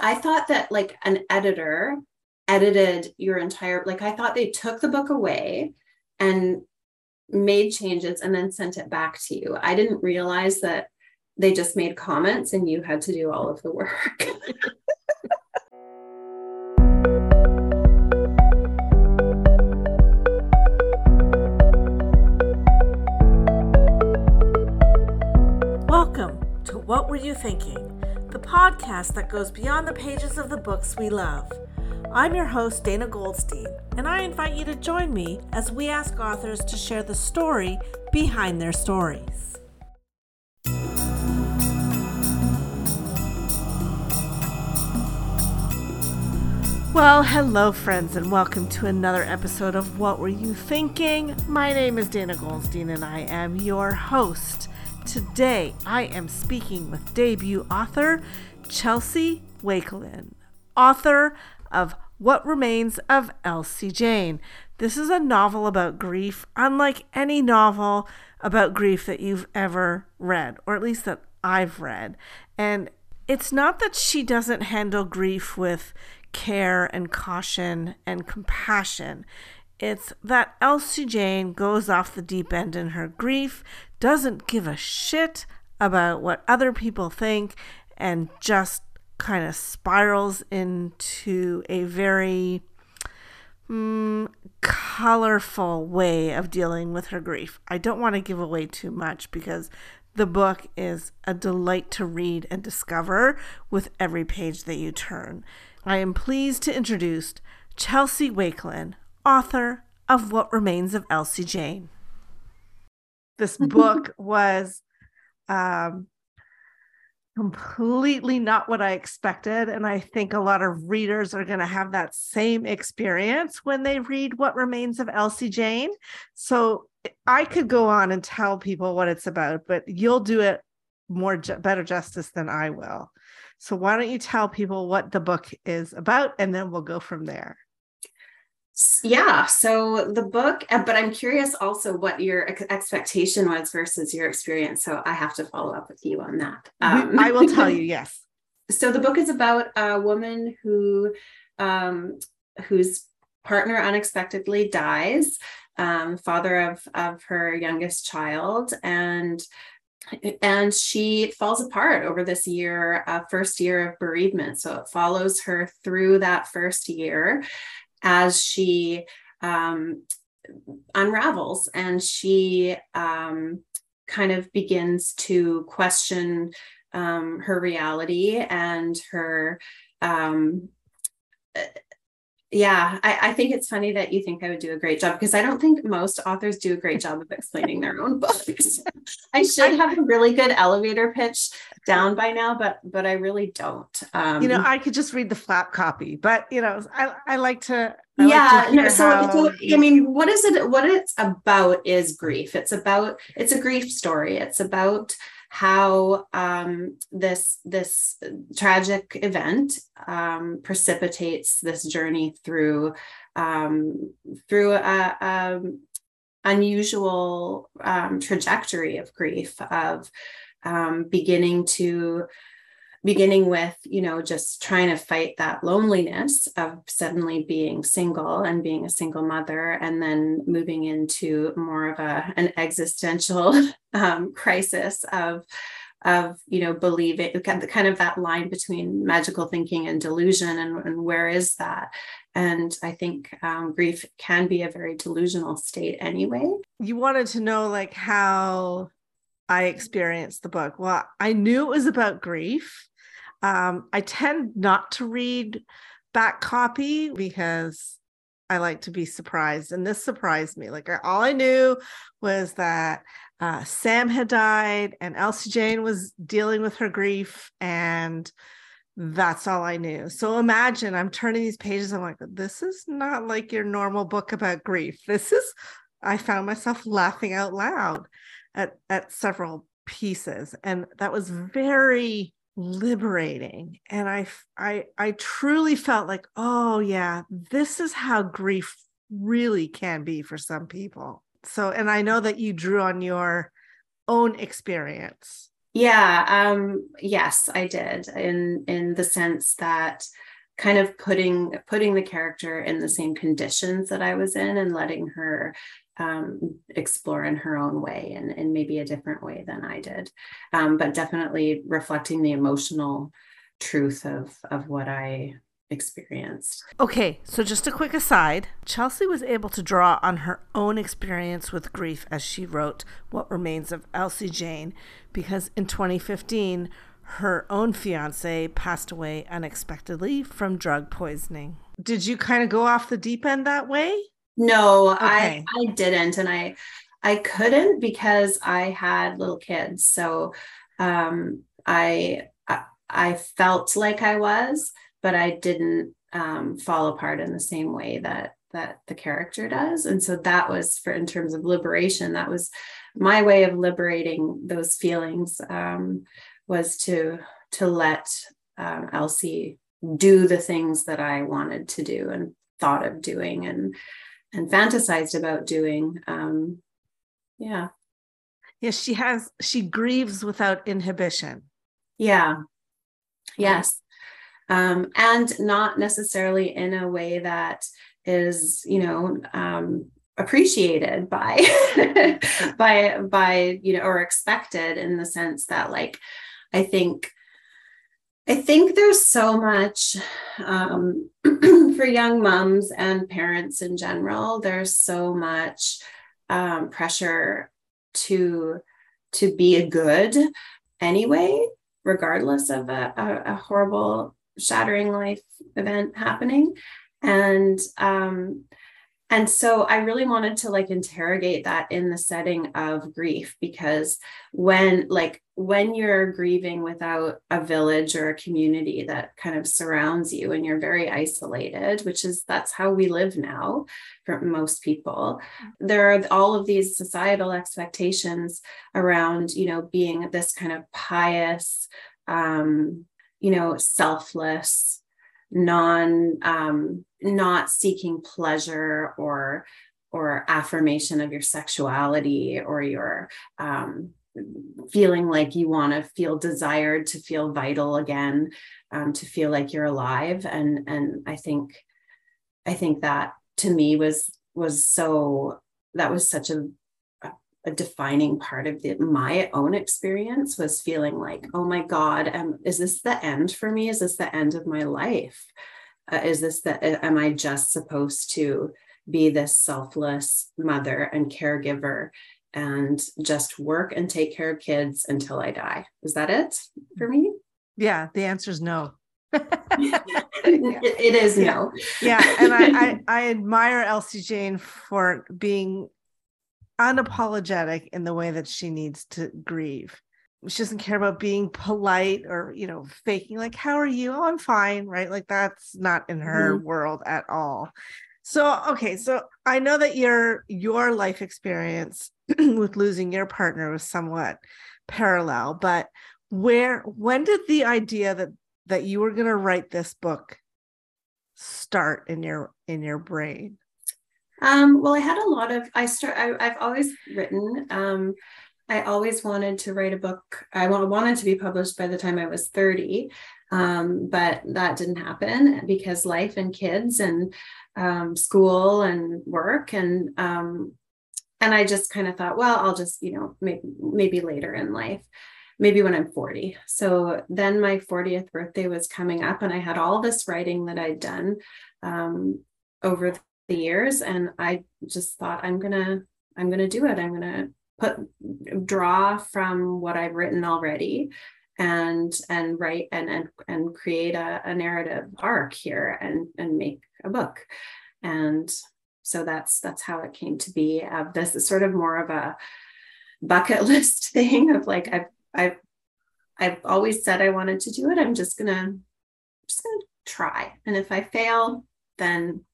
I thought that like an editor edited your entire like I thought they took the book away and made changes and then sent it back to you. I didn't realize that they just made comments and you had to do all of the work. Welcome to What Were You Thinking? Podcast that goes beyond the pages of the books we love. I'm your host, Dana Goldstein, and I invite you to join me as we ask authors to share the story behind their stories. Well, hello, friends, and welcome to another episode of What Were You Thinking? My name is Dana Goldstein, and I am your host. Today, I am speaking with debut author Chelsea Wakelin, author of What Remains of Elsie Jane. This is a novel about grief, unlike any novel about grief that you've ever read, or at least that I've read. And it's not that she doesn't handle grief with care and caution and compassion. It's that Elsie Jane goes off the deep end in her grief, doesn't give a shit about what other people think, and just kind of spirals into a very mm, colorful way of dealing with her grief. I don't want to give away too much because the book is a delight to read and discover with every page that you turn. I am pleased to introduce Chelsea Wakelin, author of What Remains of Elsie Jane. This book was um, completely not what I expected. And I think a lot of readers are going to have that same experience when they read What Remains of Elsie Jane. So I could go on and tell people what it's about, but you'll do it more better justice than I will. So why don't you tell people what the book is about and then we'll go from there yeah so the book uh, but i'm curious also what your expectation was versus your experience so i have to follow up with you on that um, i will tell you yes. So the book is about a woman who um, whose partner unexpectedly dies um, father of of her youngest child and and she falls apart over this year uh, first year of bereavement so it follows her through that first year as she um, unravels and she um, kind of begins to question um, her reality and her um, yeah I, I, think it's funny that you think i would do a great job because i don't think most authors do a great job of explaining their own books. I should have a really good elevator pitch down by now but but i really don't um, you know i could just read the flap copy but you know i, I like to I yeah like to no, so, so i mean what is it what it's about is grief. It's about it's a grief story. It's about how um, this this tragic event um, precipitates this journey through um, through a, a unusual um, trajectory of grief of um, beginning to beginning with you know just trying to fight that loneliness of suddenly being single and being a single mother and then moving into more of a an existential um, crisis of of you know believing kind of that line between magical thinking and delusion and, and where is that? And i think um, grief can be a very delusional state anyway. You wanted to know like how i experienced the book. Well i knew it was about grief um, I tend not to read back copy because I like to be surprised. And this surprised me. Like all I knew was that uh, Sam had died and Elsie Jane was dealing with her grief. And that's all I knew. So imagine I'm turning these pages. I'm like, this is not like your normal book about grief. This is, I found myself laughing out loud at, at several pieces. And that was very liberating and i i i truly felt like oh yeah this is how grief really can be for some people so and i know that you drew on your own experience Yeah, um, yes, I did. In in the sense that kind of putting putting the character in the same conditions that I was in and letting her um, explore in her own way and, and maybe a different way than I did. Um, but definitely reflecting the emotional truth of of what I experienced. Okay, so just a quick aside Chelsea was able to draw on her own experience with grief as she wrote What Remains of Elsie Jane, because in 2015, her own fiance passed away unexpectedly from drug poisoning. Did you kind of go off the deep end that way? No, okay. I I didn't and I I couldn't because I had little kids. So um I I, I felt like I was, but I didn't um, fall apart in the same way that that the character does. And so that was for in terms of liberation, that was my way of liberating those feelings um, was to to let um, Elsie do the things that I wanted to do and thought of doing and and fantasized about doing. Um, yeah. Yes, she has. She grieves without inhibition. Yeah. Yes um, and not necessarily in a way that is you know um, appreciated by by by you know or expected in the sense that like i think i think there's so much um, for young moms and parents in general there's so much um, pressure to to be a good anyway regardless of a, a, a horrible shattering life event happening. And um and so i really wanted to like interrogate that in the setting of grief because when like when you're grieving without a village or a community that kind of surrounds you and you're very isolated which is that's how we live now for most people there are all of these societal expectations around you know being this kind of pious um you know selfless non um, not seeking pleasure or or affirmation of your sexuality or your um, feeling like you want to feel desired to feel vital again um, to feel like you're alive. And and i think i think that to me was was so that was such a a defining part of the, my own experience was feeling like, oh my God, um, is this the end for me? Is this the end of my life? Uh, is this the, am I just supposed to be this selfless mother and caregiver and just work and take care of kids until I die? Is that it for me? Yeah, the answer is no. it, it is no. Yeah, and I, I I admire Elsie Jane for being unapologetic in the way that she needs to grieve. She doesn't care about being polite or, you know, faking like, how are you? Oh, I'm fine. Right. Like that's not in her mm-hmm. world at all. So, okay. So I know that your, your life experience with losing your partner was somewhat parallel, but where, when did the idea that, that you were going to write this book start in your, in your brain? Um, well, I had a lot of, I start, I, have always written, um, I always wanted to write a book. I wanted to be published by the time I was 30. Um, but that didn't happen because life and kids and um, school and work and um, and I just kind of thought, well, I'll just you know maybe maybe later in life, maybe when I'm 40. So then my 40th birthday was coming up, and I had all this writing that I'd done um, over the years and i just thought i'm gonna i'm gonna do it. I'm gonna put draw from what i've written already and and write and and, and create a, a narrative arc here and and make a book. And so that's that's how it came to be. Uh, this is sort of more of a bucket list thing of like i've i've i've always said i wanted to do it. I'm just gonna just gonna try. And if i fail then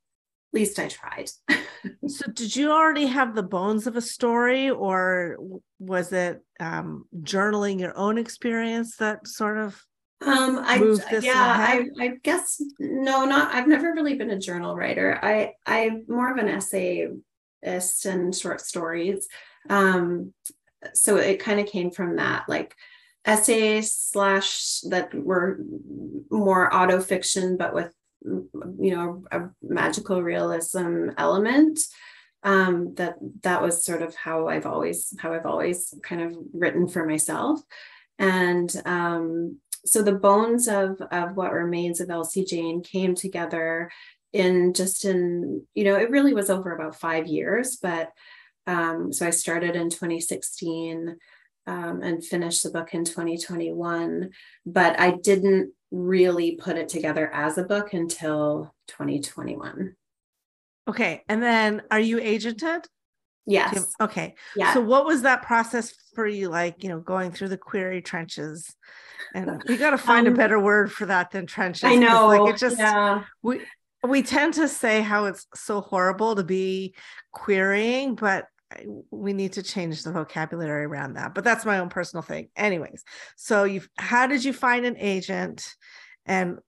least I tried. so did you already have the bones of a story or was it um, journaling your own experience that sort of um I yeah I, I guess no not I've never really been a journal writer. I I'm more of an essayist and short stories. Um so it kind of came from that like essays slash that were more auto fiction, but with you know a magical realism element. Um, that that was sort of how I've always how I've always kind of written for myself, and um, so the bones of of what remains of Elsie Jane came together in just in you know it really was over about five years, but um, so I started in 2016 um, and finished the book in 2021, but I didn't really put it together as a book until 2021. Okay. And then are you agented? Yes. okay. Yeah. So what was that process for you like, you know, going through the query trenches? And we got to find um, a better word for that than trenches. I know. Like it just yeah. we we tend to say how it's so horrible to be querying, but we need to change the vocabulary around that but that's my own personal thing anyways so you how did you find an agent and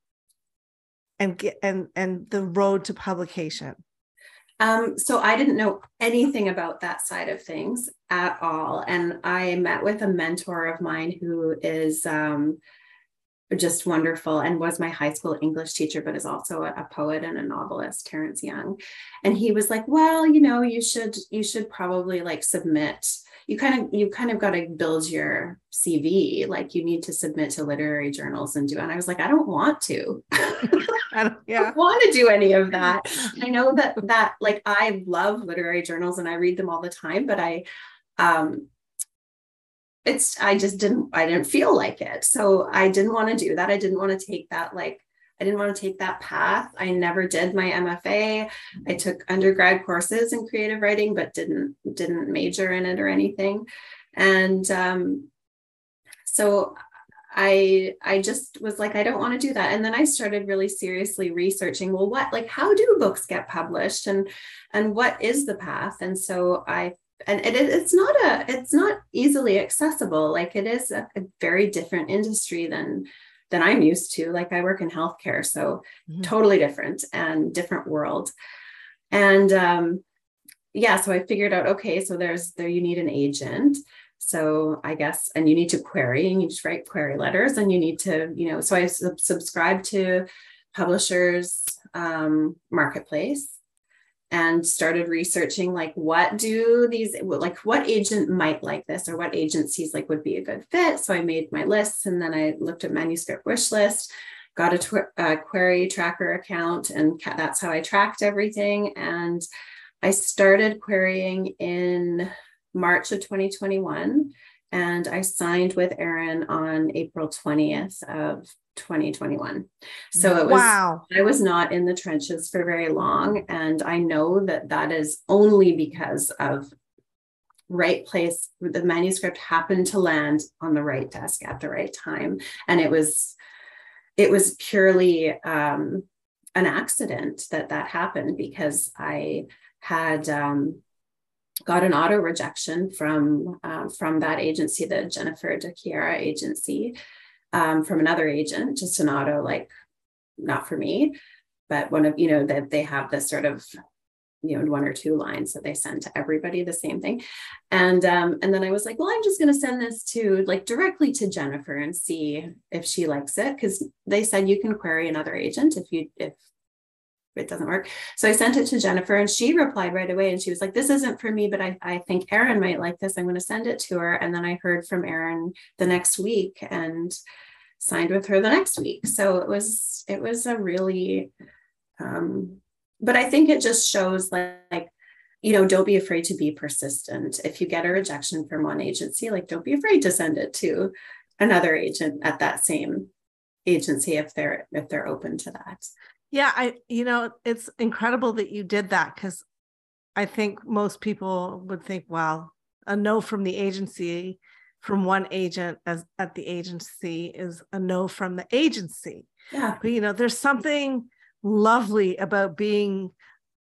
and get and and the road to publication um, so I didn't know anything about that side of things at all. And I met with a mentor of mine who is um, just wonderful and was my high school English teacher, but is also a, a, poet and a novelist, Terence Young. And he was like, well, you know, you should, you should probably like submit. You kind of, you kind of got to build your CV. Like you need to submit to literary journals and do. And I was like, I don't want to. I don't, yeah. don't want to do any of that. I know that that like I love literary journals and I read them all the time, but I um it's i just didn't i didn't feel like it. So i didn't want to do that. I didn't want to take that like i didn't want to take that path. I never did my mfa i took undergrad courses in creative writing but didn't didn't major in it or anything. And um, so I I just was like I don't want to do that. And then I started really seriously researching well what like how do books get published and and what is the path? And so I and it, it's not a it's not easily accessible. Like it is a, a, very different industry than than i'm used to. Like i work in healthcare so mm-hmm. totally different and different world. And um yeah so i figured out okay so there's there you need an agent. So i guess and you need to query and you just write query letters and you need to you know so i sub- subscribe to publishers um, marketplace and started researching like what do these like what agent might like this or what agencies like would be a good fit? So i made my lists and then i looked at manuscript wish list got a, tw- a query tracker account and ca- that's how i tracked everything. And i started querying in march of 2021 and i signed with erin on april 20th of 2021. So it was, wow. I was not in the trenches for very long. And I know that that is only because of right place. The manuscript happened to land on the right desk at the right time. And it was, it was purely um, an accident that that happened because I had, um, got an auto rejection from uh, from that agency, the Jennifer DeChiara agency, um, from another agent, just an auto, like not for me, but one of, you know, that they have this sort of, you know, one or two lines that they send to everybody the same thing. And um, and then I was like, well, I'm just gonna send this to like directly to Jennifer and see if she likes it. Cause they said you can query another agent if you if it doesn't work. So I sent it to Jennifer and she replied right away and she was like, This isn't for me, but I, I think Erin might like this. I'm going to send it to her. And then I heard from Erin the next week and signed with her the next week. So it was, it was a really, um, but I think it just shows like, like, you know, don't be afraid to be persistent. If you get a rejection from one agency, like don't be afraid to send it to another agent at that same agency if they're if they're open to that. Yeah, I you know, it's incredible that you did that cuz I think most people would think, well, a no from the agency from one agent as at the agency is a no from the agency. Yeah. But you know, there's something lovely about being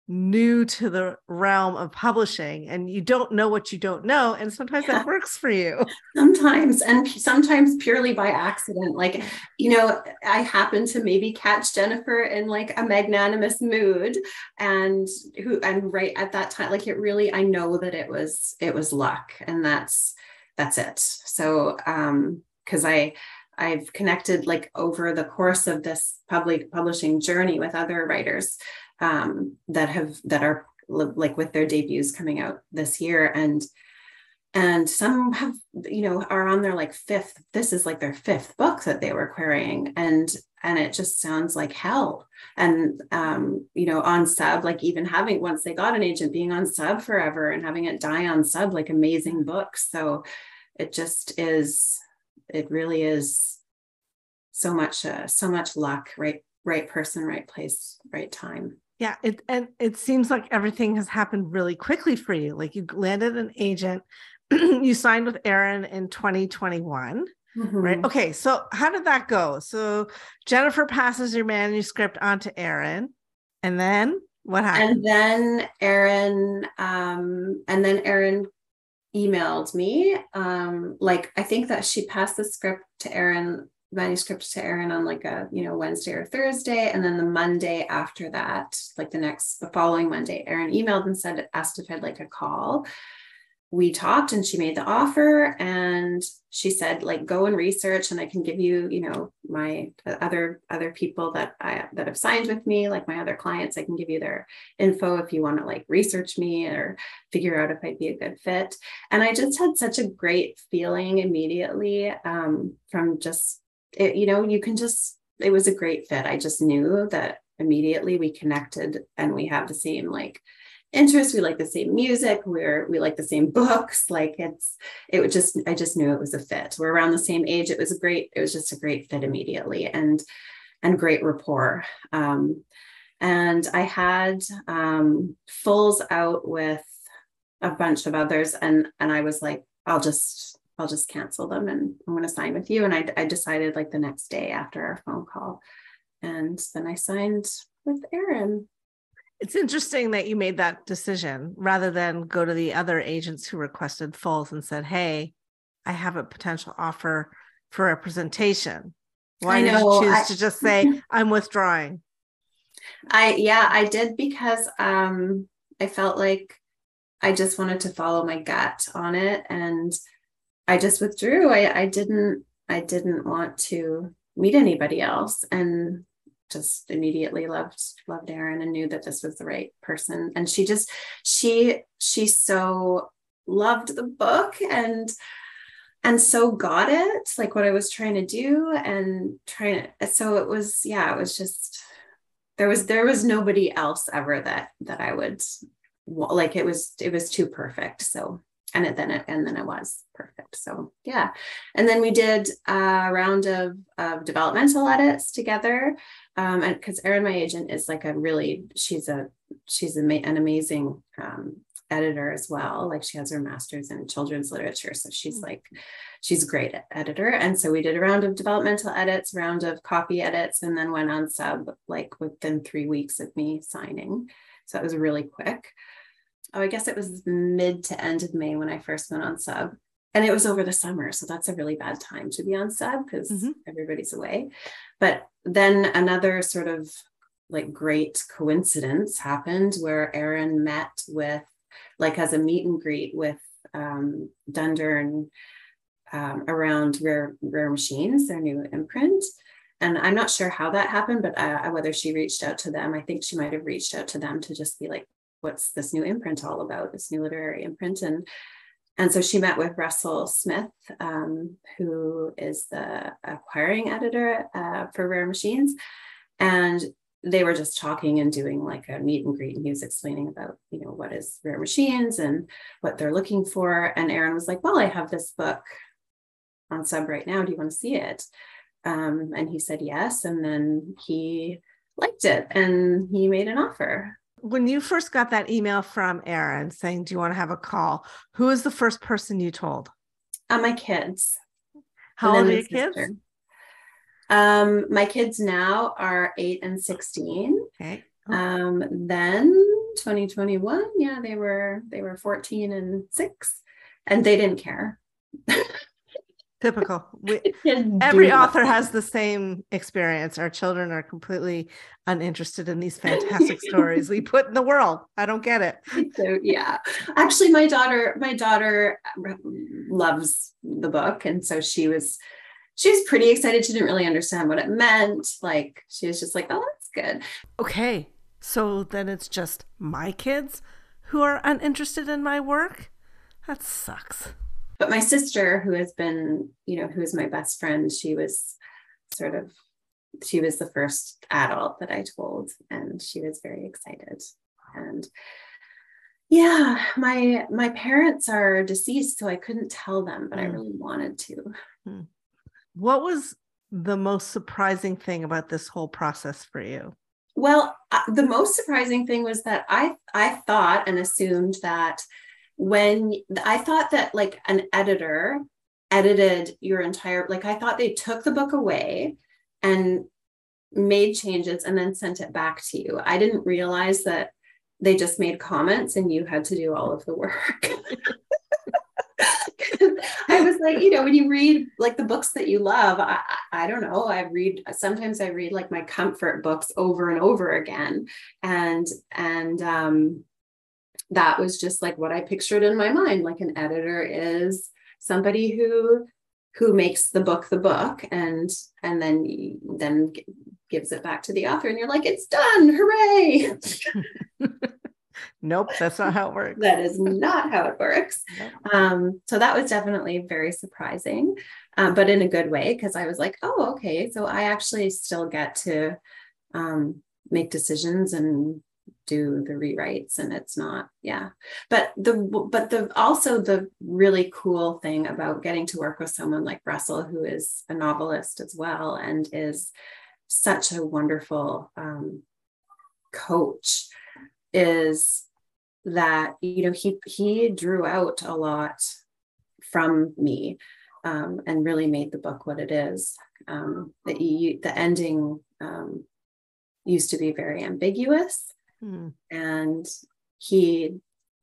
new to the realm of publishing and you don't know what you don't know and sometimes yeah. that works for you sometimes and sometimes purely by accident like you know i happen to maybe catch jennifer in like a magnanimous mood and who and right at that time like it really i know that it was it was luck and that's that's it so um because I I've connected like over the course of this public publishing journey with other writers um, that have that are like with their debuts coming out this year. And and some have you know are on their like fifth this is like their fifth book that they were querying. And and it just sounds like hell. And um you know on sub like even having once they got an agent being on sub forever and having it die on sub like amazing books. So it just is it really is so much uh, so much luck right right person right place right time. Yeah it and it seems like everything has happened really quickly for you. Like you landed an agent you signed with erin in 2021 mm-hmm. right? Okay so how did that go? So jennifer passes your manuscript on to Erin and then what happened? and then erin um and then Erin emailed me um like i think that she passed the script to Erin manuscript to Erin on like a you know Wednesday or Thursday, and then the Monday after that, like the next the following Monday, Erin emailed and said asked if I'd like a call. We talked and she made the offer and she said like go and research and I can give you you know my other other people that I that have signed with me like my other clients I can give you their info if you want to like research me or figure out if I'd be a good fit and I just had such a great feeling immediately um, from just it, you know, you can just, it was a great fit. I just knew that immediately we connected and we have the same like interests. We like the same music. We're, we like the same books. Like it's, it would just, I just knew it was a fit. We're around the same age. It was a great, it was just a great fit immediately and, and great rapport. Um, and I had um, fulls out with a bunch of others and and I was like I'll just I'll just cancel them and I'm going to sign with you. And I, I decided like the next day after our phone call. And then I signed with Erin. It's interesting that you made that decision rather than go to the other agents who requested fulls and said, Hey, I have a potential offer for representation. Why did you choose I, to just say, I'm withdrawing? I, yeah, I did because um, I felt like I just wanted to follow my gut on it. And I just withdrew. I, I didn't I didn't want to meet anybody else and just immediately loved loved Erin and knew that this was the right person. And she just she she so loved the book and and so got it like what I was trying to do and trying to so it was yeah it was just there was there was nobody else ever that that I would like it was it was too perfect so and it then it and then it was. Perfect. So yeah. And then we did a round of, of developmental edits together um, and because erin my agent is like a really she's a she's an amazing um, editor as well. Like she has her master's in children's literature so she's like she's a great editor. And so we did a round of developmental edits round of copy edits and then went on sub like within three weeks of me signing. So it was really quick oh, I guess it was mid to end of May when I first went on sub. And it was over the summer. So that's a really bad time to be on sub because mm-hmm. everybody's away. But then another sort of like great coincidence happened where Erin met with, like, as a meet and greet with um, Dundurn um, around Rare, Rare Machines, their new imprint. And I'm not sure how that happened, but uh, whether she reached out to them, I think she might have reached out to them to just be like, what's this new imprint all about, this new literary imprint. And and so she met with Russell Smith, um, who is the acquiring editor uh, for Rare Machines. And they were just talking and doing like a meet and greet and he was explaining about you know what is rare machines and what they're looking for. And Erin was like well i have this book on sub right now. Do you want to see it? Um, and he said yes. And then he liked it and he made an offer when you first got that email from Erin saying, Do you want to have a call? Who was the first person you told? Uh, my kids. How old are your kids? Um, my kids now are eight and 16. Okay. Um, then 2021, yeah, they were they were 14 and six, and they didn't care. Typical. We, every author has the same experience. Our children are completely uninterested in these fantastic stories we put in the world. I don't get it. So yeah, actually, my daughter, my daughter loves the book, and so she was, she was pretty excited. She didn't really understand what it meant. Like she was just like, oh, that's good. Okay. So then it's just my kids who are uninterested in my work? That sucks. But my sister, who has been, you know, who is my best friend, she was sort of she was the first adult that I told, and she was very excited. And yeah, my my parents are deceased, so I couldn't tell them, but mm. I really wanted to. Hmm. What was the most surprising thing about this whole process for you? Well, uh, the most surprising thing was that I I thought and assumed that when I thought that like an editor edited your entire like I thought they took the book away and made changes and then sent it back to you. I didn't realize that they just made comments and you had to do all of the work. I was like, you know, when you read like the books that you love, I, I don't know. I read sometimes I read like my comfort books over and over again. And and um that was just like what I pictured in my mind. Like an editor is somebody who who makes the book the book and and then then gives it back to the author and you're like it's done hooray nope that's not how it works that is not how it works nope. um, so that was definitely very surprising um, but in a good way because i was like oh okay so i actually still get to um, make decisions and do the rewrites and it's not yeah. But the but the also the really cool thing about getting to work with someone like russell who is a novelist as well and is such a wonderful um, coach is that you know he he drew out a lot from me um, and really made the book what it is. Um, the, the ending um, used to be very ambiguous Mm. And he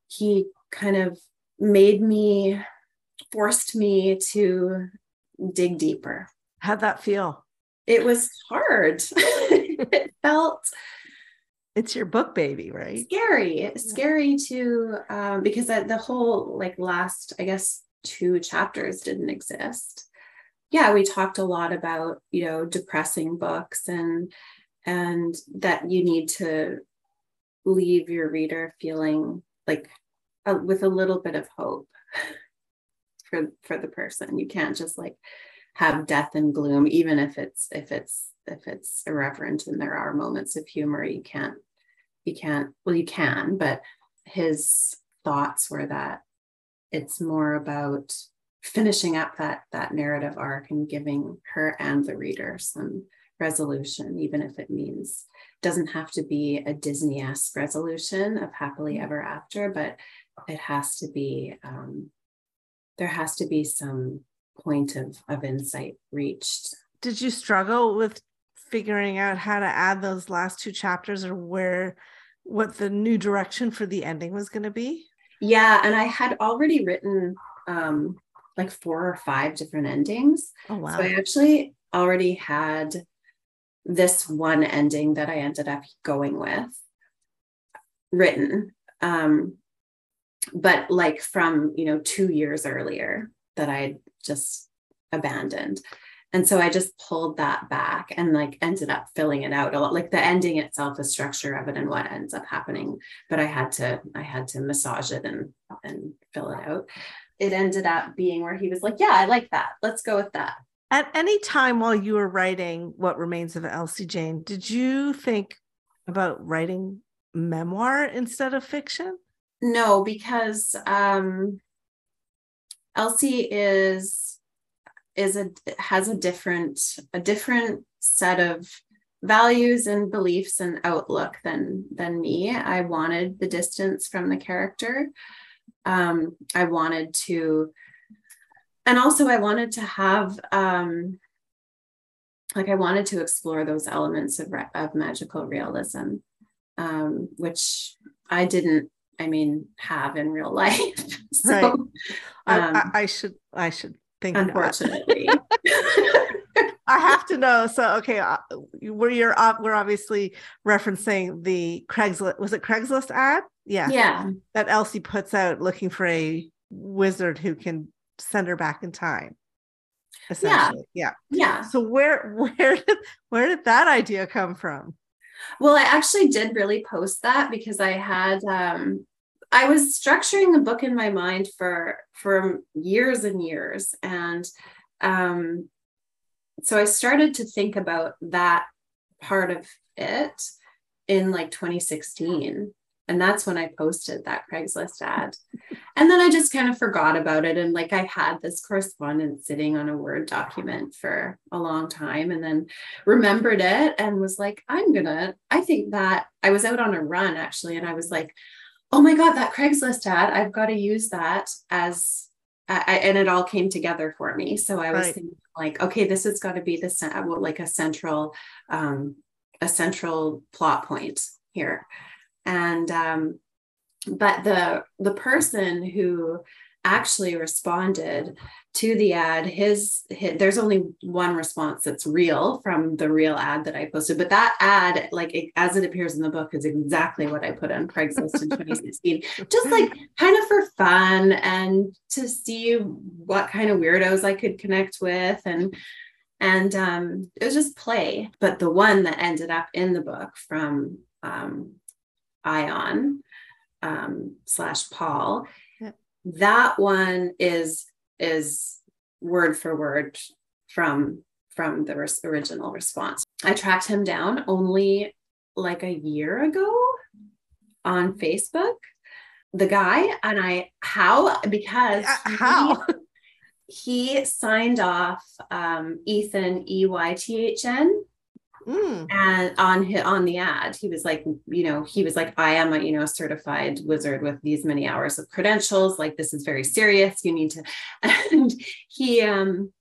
he kind of made me forced me to dig deeper. How'd that feel? It was hard. it felt it's your book baby right scary yeah. scary to um, because the whole like last i guess two chapters didn't exist yeah we talked a lot about you know depressing books and and that you need to leave your reader feeling like uh, with a little bit of hope for for the person. You can't just like have death and gloom even if it's if it's if it's irreverent and there are moments of humor you can't you can't well you can but his thoughts were that it's more about finishing up that that narrative arc and giving her and the reader some resolution even if it means doesn't have to be a Disney-esque resolution of happily ever after, but it has to be um, there has to be some point of of insight reached. Did you struggle with figuring out how to add those last two chapters or where what the new direction for the ending was going to be? Yeah, and I had already written um, like four or five different endings. Oh wow! So I actually already had this one ending that I ended up going with written. Um, but like from, you know, two years earlier that I just abandoned. And so I just pulled that back and like ended up filling it out a lot. Like the ending itself, the structure of it and what ends up happening. But I had to, I had to massage it and and fill it out. It ended up being where he was like, Yeah, I like that. Let's go with that. At any time while you were writing What Remains of Elsie Jane, did you think about writing memoir instead of fiction? No, because um, Elsie is is a has a different a different set of values and beliefs and outlook than than me. I wanted the distance from the character. Um, I wanted to and also I wanted to have um, like I wanted to explore those elements of, of magical realism, um, which I didn't, I mean, have in real life. so, right. I, um, I, I, should, I should think. Unfortunately, I have to know. So, okay, uh, we're you're we're obviously referencing the Craigslist. Was it Craigslist ad? Yeah, yeah. That Elsie puts out looking for a wizard who can send her back in time. essentially. Yeah. Yeah. So where where did where did that idea come from? Well, I actually did really post that because I had um I was structuring the book in my mind for for years and years and um so I started to think about that part of it in like 2016 and that's when I posted that Craigslist ad. And then I just kind of forgot about it. And like I had this correspondence sitting on a Word document for a long time and then remembered it and was like, I'm gonna, I think that I was out on a run actually. And I was like, oh my God, that Craigslist ad, I've got to use that as I, and it all came together for me. So I was right. thinking like, okay, this has got to be the like a central, um, a central plot point here and um, but the the person who actually responded to the ad his, his, there's only one response that's real from the real ad that i posted but that ad like it, as it appears in the book is exactly what i put on craigslist in 2016 just like kind of for fun and to see what kind of weirdos i could connect with and and um, it was just play. But the one that ended up in the book from um, Ion um, slash Paul. Yeah. That one is is word for word from from the res- original response. I tracked him down only like a year ago on Facebook. The guy and I how because uh, how he, he signed off um, Ethan E Y T H N Mm. And on his, on the ad, he was like, you know, he was like, I am a, you know, certified wizard with these many hours of credentials. Like, this is very serious. You need to. And he, um,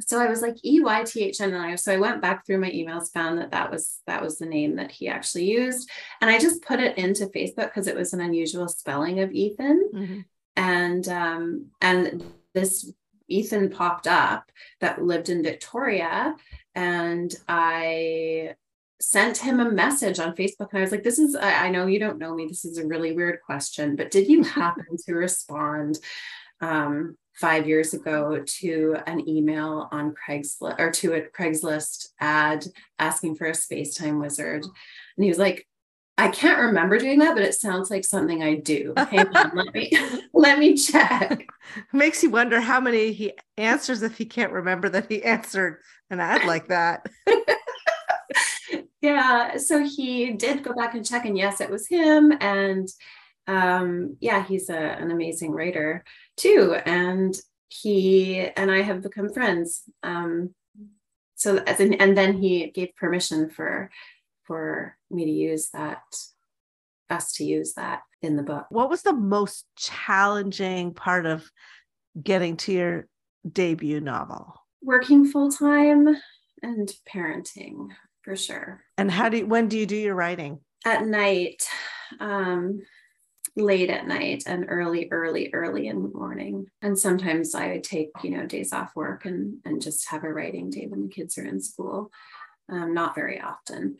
so I was like E Y T H N I. So I went back through my emails, found that that was that was the name that he actually used, and I just put it into Facebook because it was an unusual spelling of Ethan, mm-hmm. and um, and this Ethan popped up that lived in Victoria, and I sent him a message on Facebook and I was like, This is, I, I know you don't know me. This is a really weird question, but did you happen to respond um, five years ago to an email on Craigslist or to a Craigslist ad asking for a space time wizard? And he was like, I can't remember doing that, but it sounds like something I do. Hang on, let me let me check. Makes you wonder how many he answers if he can't remember that he answered an ad like that. yeah, so he did go back and check, and yes, it was him. And um, yeah, he's a, an amazing writer too. And he and I have become friends. Um, so as in, and then he gave permission for for me to use that, us to use that in the book. What was the most challenging part of getting to your debut novel? Working full time and parenting for sure. And how do you, when do you do your writing? At night, um, late at night and early, early, early in the morning. And sometimes I would take, you know, days off work and and just have a writing day when the kids are in school. Um, not very often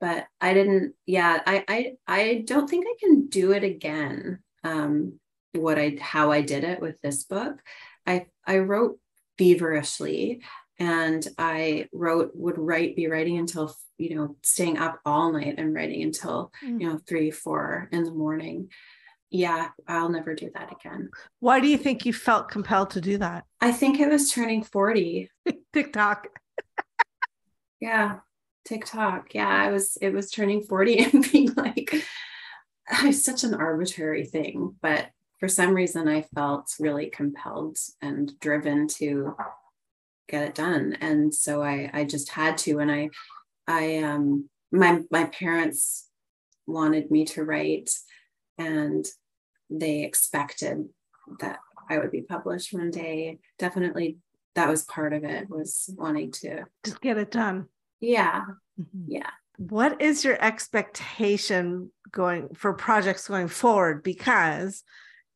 but I didn't, yeah, I, I, I don't think I can do it again. Um, what I, how I did it with this book. I, I wrote feverishly and I wrote, would write, be writing until, you know, staying up all night and writing until, mm. you know, three, four in the morning. Yeah, I'll never do that again. Why do you think you felt compelled to do that? I think it was turning 40. TikTok. yeah. TikTok. Yeah, I was it was turning 40 and being like it's such an arbitrary thing, but for some reason I felt really compelled and driven to get it done. And so I I just had to and I I um my my parents wanted me to write and they expected that I would be published one day. Definitely that was part of it was wanting to just get it done yeah. Mm-hmm. yeah. What is your expectation going for projects going forward? Because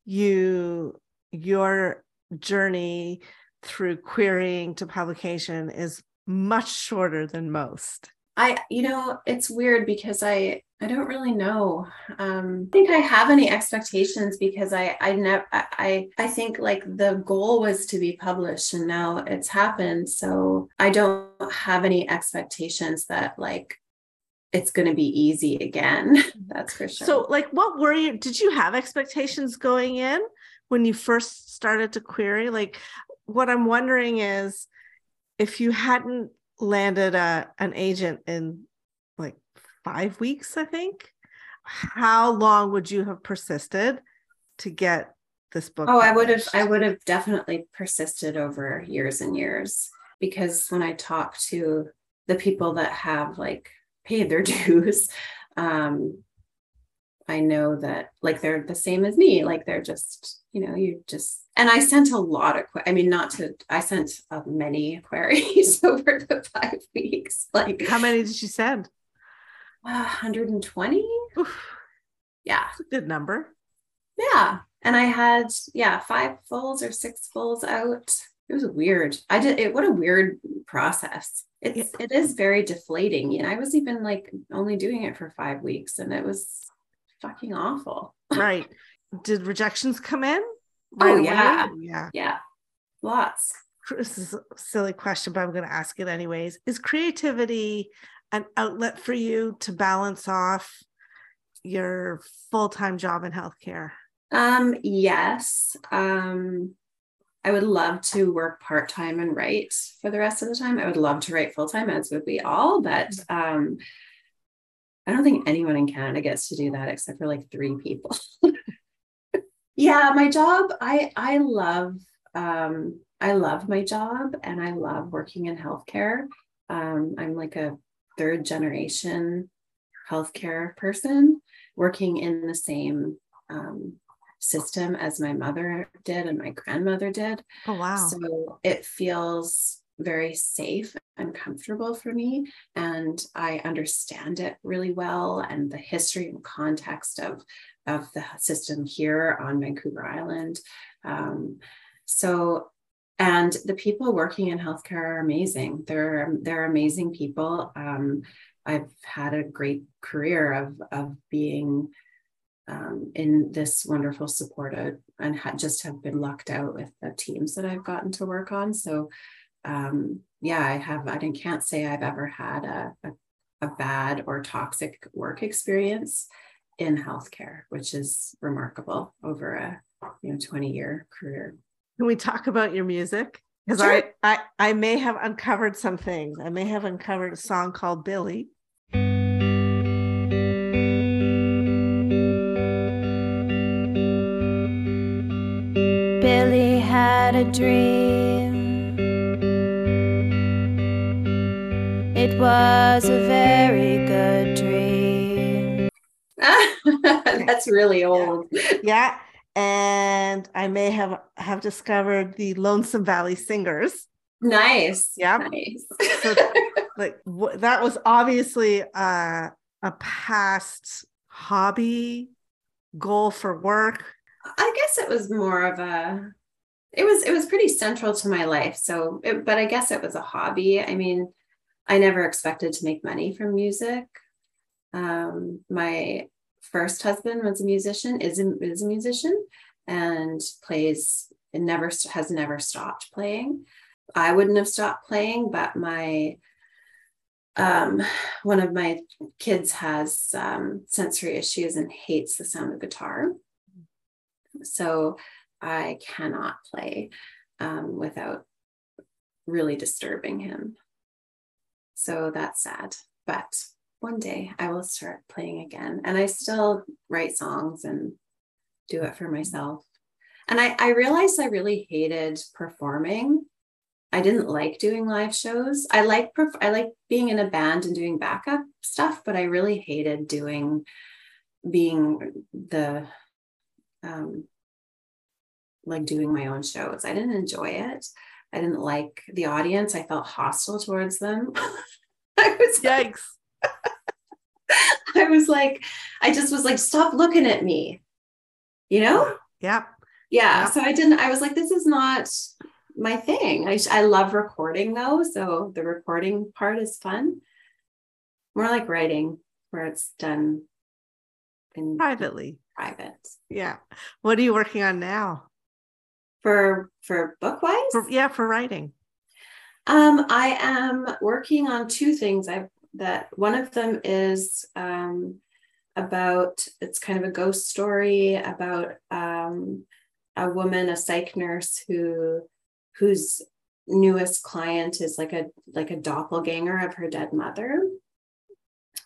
you your journey through querying to publication is much shorter than most I, you know, it's weird because I, I don't really know. Um, I think I have any expectations because I, I never, I, I think like the goal was to be published and now it's happened. So I don't have any expectations that like it's going to be easy again. That's for sure. So, like, what were you? Did you have expectations going in when you first started to query? Like, what I'm wondering is if you hadn't landed a, an agent in like five weeks, I think. How long would you have persisted to get this book? Oh, published? I would have, I would have definitely persisted over years and years because when I talk to the people that have like paid their dues, um, I know that like they're the same as me. Like they're just, you know, you just, and I sent a lot of, I mean, not to, I sent uh, many queries over the five weeks. Like, how many did you send? Uh, 120. Yeah. That's a good number. Yeah. And I had, yeah, five fulls or six fulls out. It was weird. I did it. What a weird process. It's, it is very deflating. You know, I was even like only doing it for five weeks and it was fucking awful. right. Did rejections come in? Oh, right oh, yeah. Away? Yeah. Yeah. Lots. This is a silly question, but I'm going to ask it anyways. Is creativity an outlet for you to balance off your full-time job in healthcare? Um, yes. Um, I would love to work part-time and write for the rest of the time. I would love to write full-time, as would we all, but um, I don't think anyone in Canada gets to do that except for like three people. yeah, my job, I I love um I love my job and I love working in healthcare. Um, I'm like a third generation healthcare person working in the same um, system as my mother did and my grandmother did. Oh, wow. So it feels very safe and comfortable for me. And I understand it really well and the history and context of, of the system here on Vancouver Island. Um, so, and the people working in healthcare are amazing. They're, they're amazing people. Um, I've had a great career of, of being um, in this wonderful supported and ha- just have been lucked out with the teams that I've gotten to work on. So um, yeah, I have, I can't say I've ever had a, a, a bad or toxic work experience in healthcare, which is remarkable over a you know 20 year career. Can we talk about your music? Because sure. I, I I may have uncovered some things. I may have uncovered a song called Billy. Billy had a dream was a very good dream. That's really old. Yeah. And I may have have discovered the Lonesome Valley Singers. Nice. Yeah. Nice. so, like w- that was obviously uh, a past hobby goal for work. I guess it was more of a it was it was pretty central to my life so it, but i guess it was a hobby i mean I never expected to make money from music. Um, my first husband was a musician, is a, is a musician, and plays and never has never stopped playing. I wouldn't have stopped playing, but my um, one of my kids has um, sensory issues and hates the sound of guitar. So I cannot play um, without really disturbing him. So that's sad. But one day I will start playing again. And I still write songs and do it for myself. And I, I realized I really hated performing. I didn't like doing live shows. I like perf- I like being in a band and doing backup stuff, but I really hated doing being the um, like doing my own shows. I didn't enjoy it. I didn't like the audience. I felt hostile towards them. I was yikes. Like, I was like, I just was like, stop looking at me. You know? Yeah. Yeah. So I didn't, I was like, this is not my thing. I, I love recording though. So the recording part is fun. more like writing where it's done in privately private yeah what are you working on now for for book wise? For, yeah for writing. Um i am working on two things. I that one of them is um about it's kind of a ghost story about um a woman a psych nurse who whose newest client is like a like a doppelganger of her dead mother.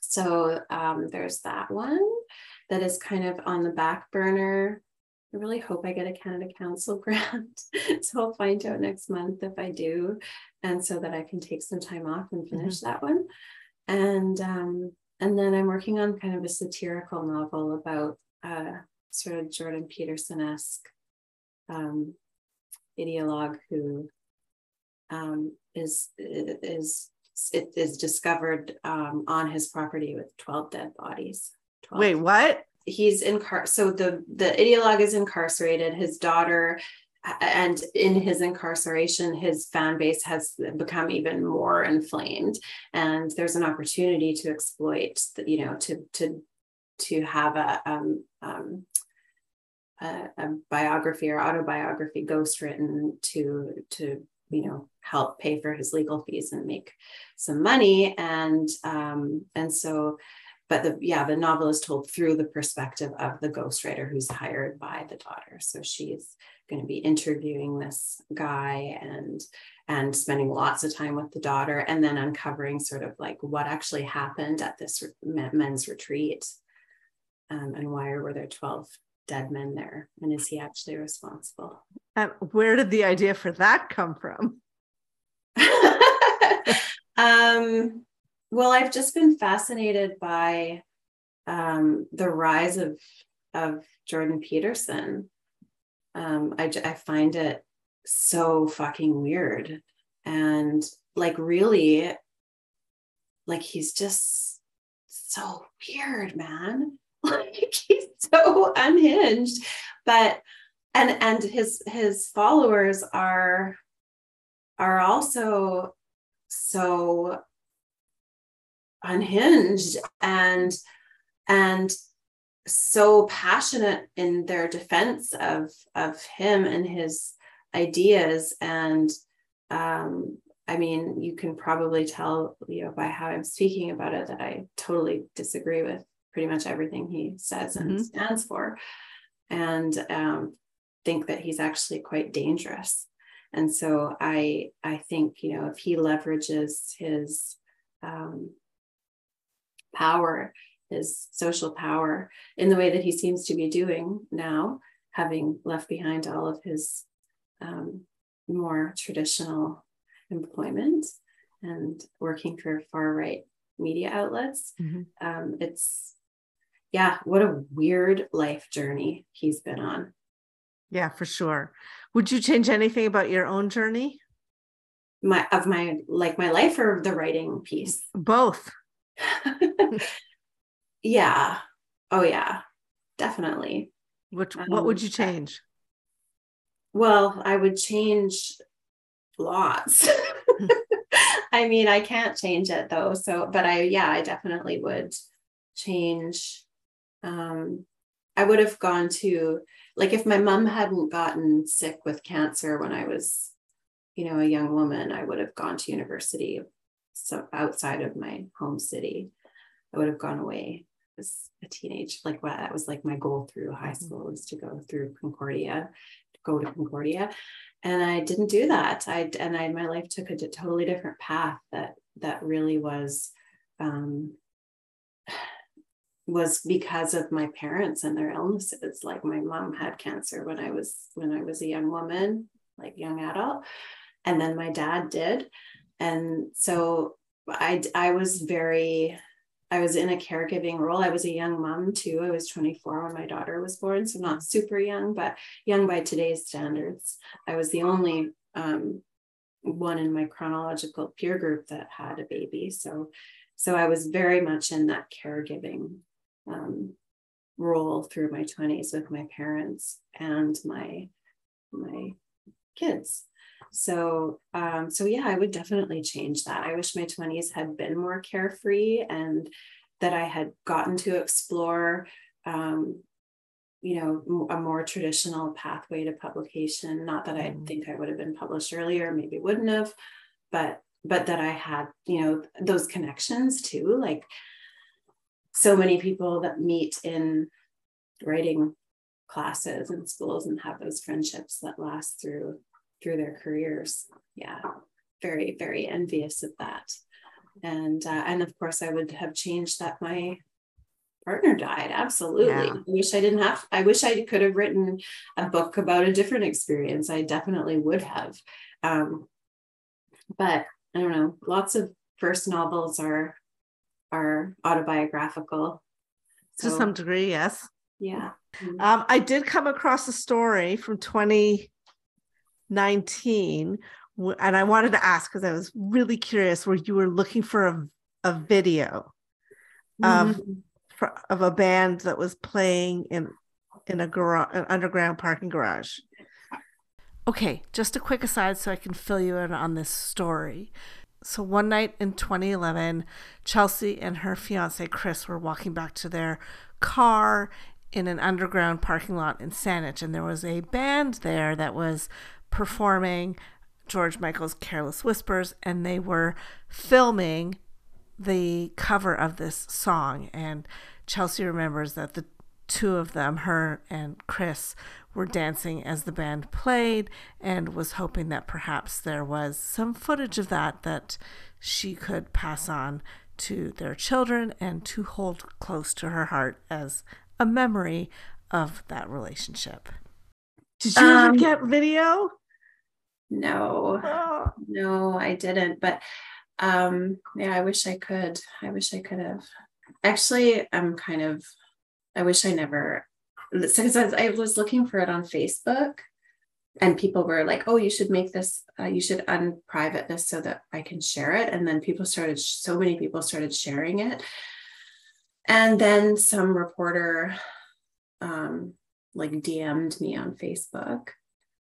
So um, there's that one that is kind of on the back burner. I really hope I get a Canada Council grant. so I'll find out next month if I do. And so that I can take some time off and mm-hmm. finish mm-hmm. that one. And um, and then I'm working on kind of a satirical novel about uh, sort of Jordan Peterson-esque um, ideologue who um, is is it is discovered um, on his property with 12 dead bodies 12. wait what he's in car so the the ideologue is incarcerated. His daughter and in his incarceration his fan base has become even more inflamed. And there's an opportunity to exploit the, you know to to to have a um, um, a, a biography or autobiography ghost written to to you know help pay for his legal fees and make some money. And um, and so but the yeah the novel is told through the perspective of the ghostwriter who's hired by the daughter. So she's going to be interviewing this guy and and spending lots of time with the daughter and then uncovering sort of like what actually happened at this men's retreat. Um, and why were there 12 dead men there? And is he actually responsible? And where did the idea for that come from? um, well, I've just been fascinated by um, the rise of of Jordan Peterson. Um, I, I find it so fucking weird. And like really like he's just so weird man. Like he's so unhinged. But and and his his followers are are also so unhinged and and so passionate in their defense of of him and his ideas and um i mean you can probably tell you know by how i'm speaking about it that i totally disagree with pretty much everything he says and mm-hmm. stands for and um, think that he's actually quite dangerous. And so I I think you know if he leverages his um, power, his social power in the way that he seems to be doing now, having left behind all of his um, more traditional employment and working for far right media outlets, mm-hmm. um, it's yeah, what a weird life journey he's been on. Yeah, for sure. Would you change anything about your own journey? My of my like my life or the writing piece? Both. yeah. Oh yeah. Definitely. What what um, would you change? Well, I would change lots. I mean, I can't change it though. So, but I yeah, I definitely would change um I would have gone to like if my mom hadn't gotten sick with cancer when I was, you know, a young woman, I would have gone to university so outside of my home city. I would have gone away as a teenage. Like what that was like my goal through high mm-hmm. school was to go through Concordia, to go to Concordia. And I didn't do that. I and I my life took a totally different path that that really was um was because of my parents and their illnesses like my mom had cancer when i was when i was a young woman like young adult and then my dad did and so i i was very i was in a caregiving role. I was a young mom too. I was 24 when my daughter was born so not super young but young by today's standards. I was the only um, one in my chronological peer group that had a baby. So so i was very much in that caregiving um, role through my 20s with my parents and my my kids so um so yeah i would definitely change that i wish my 20s had been more carefree and that i had gotten to explore um you know a more traditional pathway to publication not that i mm-hmm. think i would have been published earlier maybe wouldn't have but but that i had you know those connections too like so many people that meet in writing classes and schools and have those friendships that last through through their careers. Yeah. Very very envious of that. And uh, and of course i would have changed that my partner died. Absolutely. Yeah. i wish i didn't have i wish i could have written a book about a different experience. I definitely would have. Um, but i don't know. Lots of first novels are are autobiographical. So, to some degree yes. Yeah. Mm-hmm. um, i did come across a story from 2019 and i wanted to ask because i was really curious where you were looking for a, a video mm-hmm. of of a band that was playing in in a garage, an underground parking garage. Okay, just a quick aside so I can fill you in on this story. So one night in 2011, Chelsea and her fiance Chris were walking back to their car in an underground parking lot in Saanich, and there was a band there that was performing George Michael's Careless Whispers, and they were filming the cover of this song. And Chelsea remembers that the two of them, her and Chris, were dancing as the band played and was hoping that perhaps there was some footage of that that she could pass on to their children and to hold close to her heart as a memory of that relationship. Did you um, ever get video? No, oh. no, I didn't. But um, yeah, I wish I could. I wish I could have. Actually, I'm kind of, I wish I never, because I was looking for it on Facebook and people were like, oh, you should make this, uh, you should unprivate this so that I can share it. And then people started, so many people started sharing it. And then some reporter um, like DM'd me on Facebook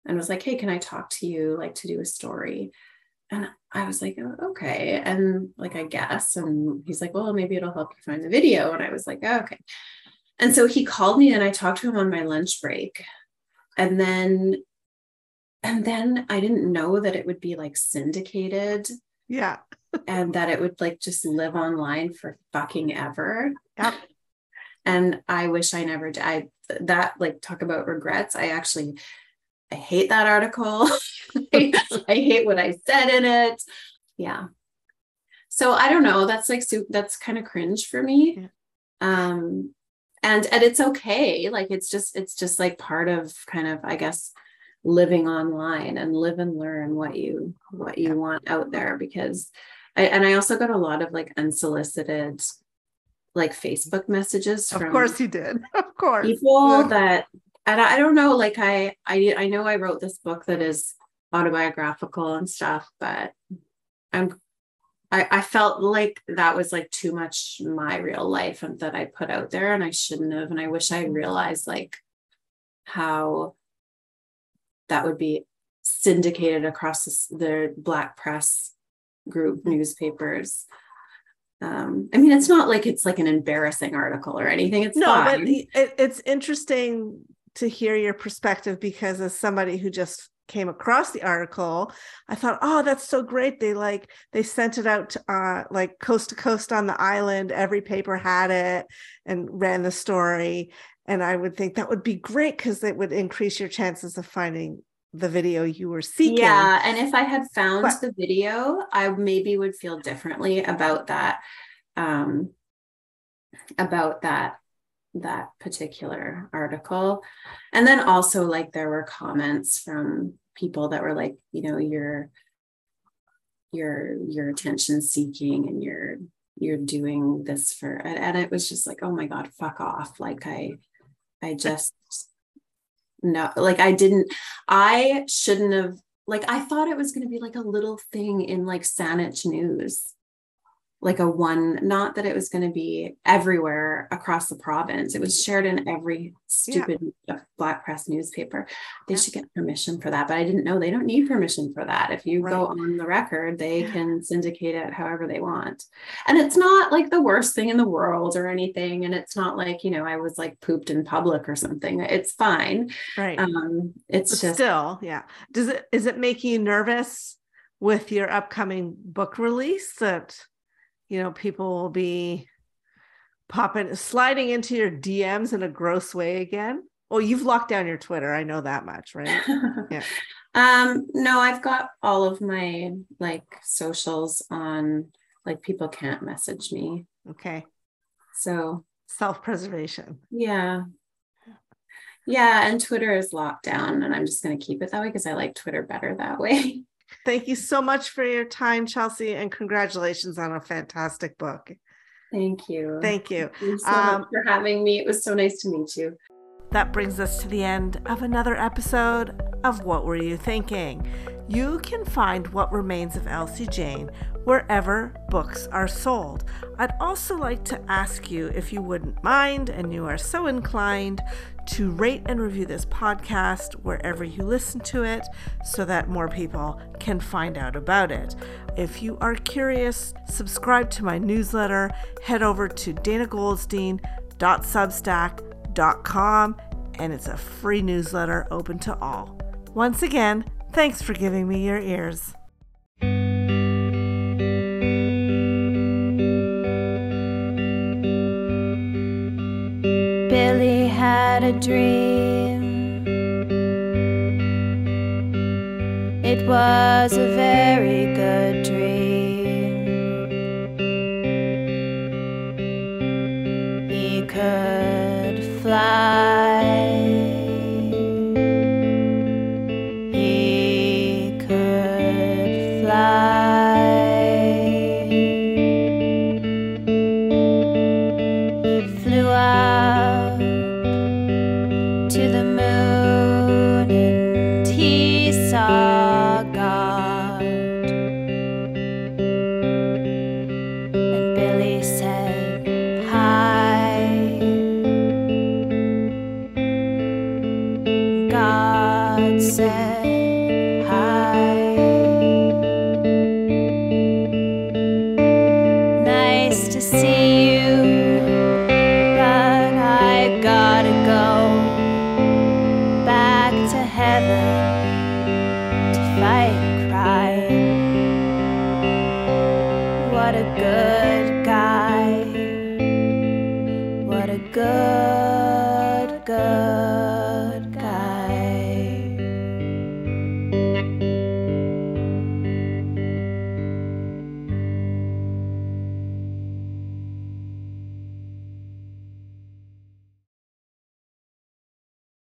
and was like, hey, can I talk to you like to do a story? and I was like, oh, okay. And like, I guess. And he's like, well, maybe it'll help you find the video. And I was like, oh, okay. And so he called me and I talked to him on my lunch break. And then, and then I didn't know that it would be like syndicated. Yeah. and that it would like just live online for fucking ever. Yep. And I wish I never did. I, that like talk about regrets. I actually I hate that article. I, hate what I said in it. Yeah. So I don't know. That's like that's kind of cringe for me. Yeah. Um and and it's okay. Like it's just it's just like part of kind of I guess living online and live and learn what you what you want out there because I, and I also got a lot of like unsolicited like Facebook messages. Of course you did. Of course. People yeah. that and I don't know, like I I I know I wrote this book that is autobiographical and stuff, but I'm I, I felt like that was like too much my real life and that I put out there and I shouldn't have. And I wish I realized like how that would be syndicated across the, the black press group mm-hmm. newspapers. Um, I mean, it's not like it's like an embarrassing article or anything. It's no, fine. but it, it's interesting to hear your perspective because as somebody who just came across the article i thought oh that's so great they like they sent it out to, uh, like coast to coast on the island every paper had it and ran the story and i would think that would be great because it would increase your chances of finding the video you were seeking yeah and if i had found but, the video i maybe would feel differently about that um about that that particular article. And then also like there were comments from people that were like, you know, you're you're you're attention seeking and you're you're doing this for and it was just like, oh my God, fuck off. Like I I just no, like I didn't, I shouldn't have like I thought it was gonna be like a little thing in like Saanich news like a one not that it was going to be everywhere across the province. It was shared in every stupid yeah. black press newspaper. They yeah. should get permission for that but i didn't know they don't need permission for that. If you right. go on the record they can syndicate it however they want. And it's not like the worst thing in the world or anything and it's not like you know i was like pooped in public or something. It's fine. Right. Um it's but just still yeah. Does it is it making you nervous with your upcoming book release that you know, people will be popping, sliding into your DMs in a gross way again. Well, you've locked down your Twitter. I know that much, right? Yeah. um, no, I've got all of my like socials on, like people can't message me. Okay. So self-preservation. Yeah. Yeah. And Twitter is locked down and I'm just going to keep it that way because I like Twitter better that way. Thank you so much for your time, Chelsea, and congratulations on a fantastic book. Thank you. Thank you. Thank you so um, much for having me. It was so nice to meet you. That brings us to the end of another episode of What Were You Thinking? You can find What Remains of Elsie Jane wherever books are sold. I'd also like to ask you if you wouldn't mind and you are so inclined to rate and review this podcast wherever you listen to it so that more people can find out about it. If you are curious, subscribe to my newsletter, head over to danagoldstein.substack.com and it's a free newsletter open to all. Once again, thanks for giving me your ears. Had a dream. It was a very good dream.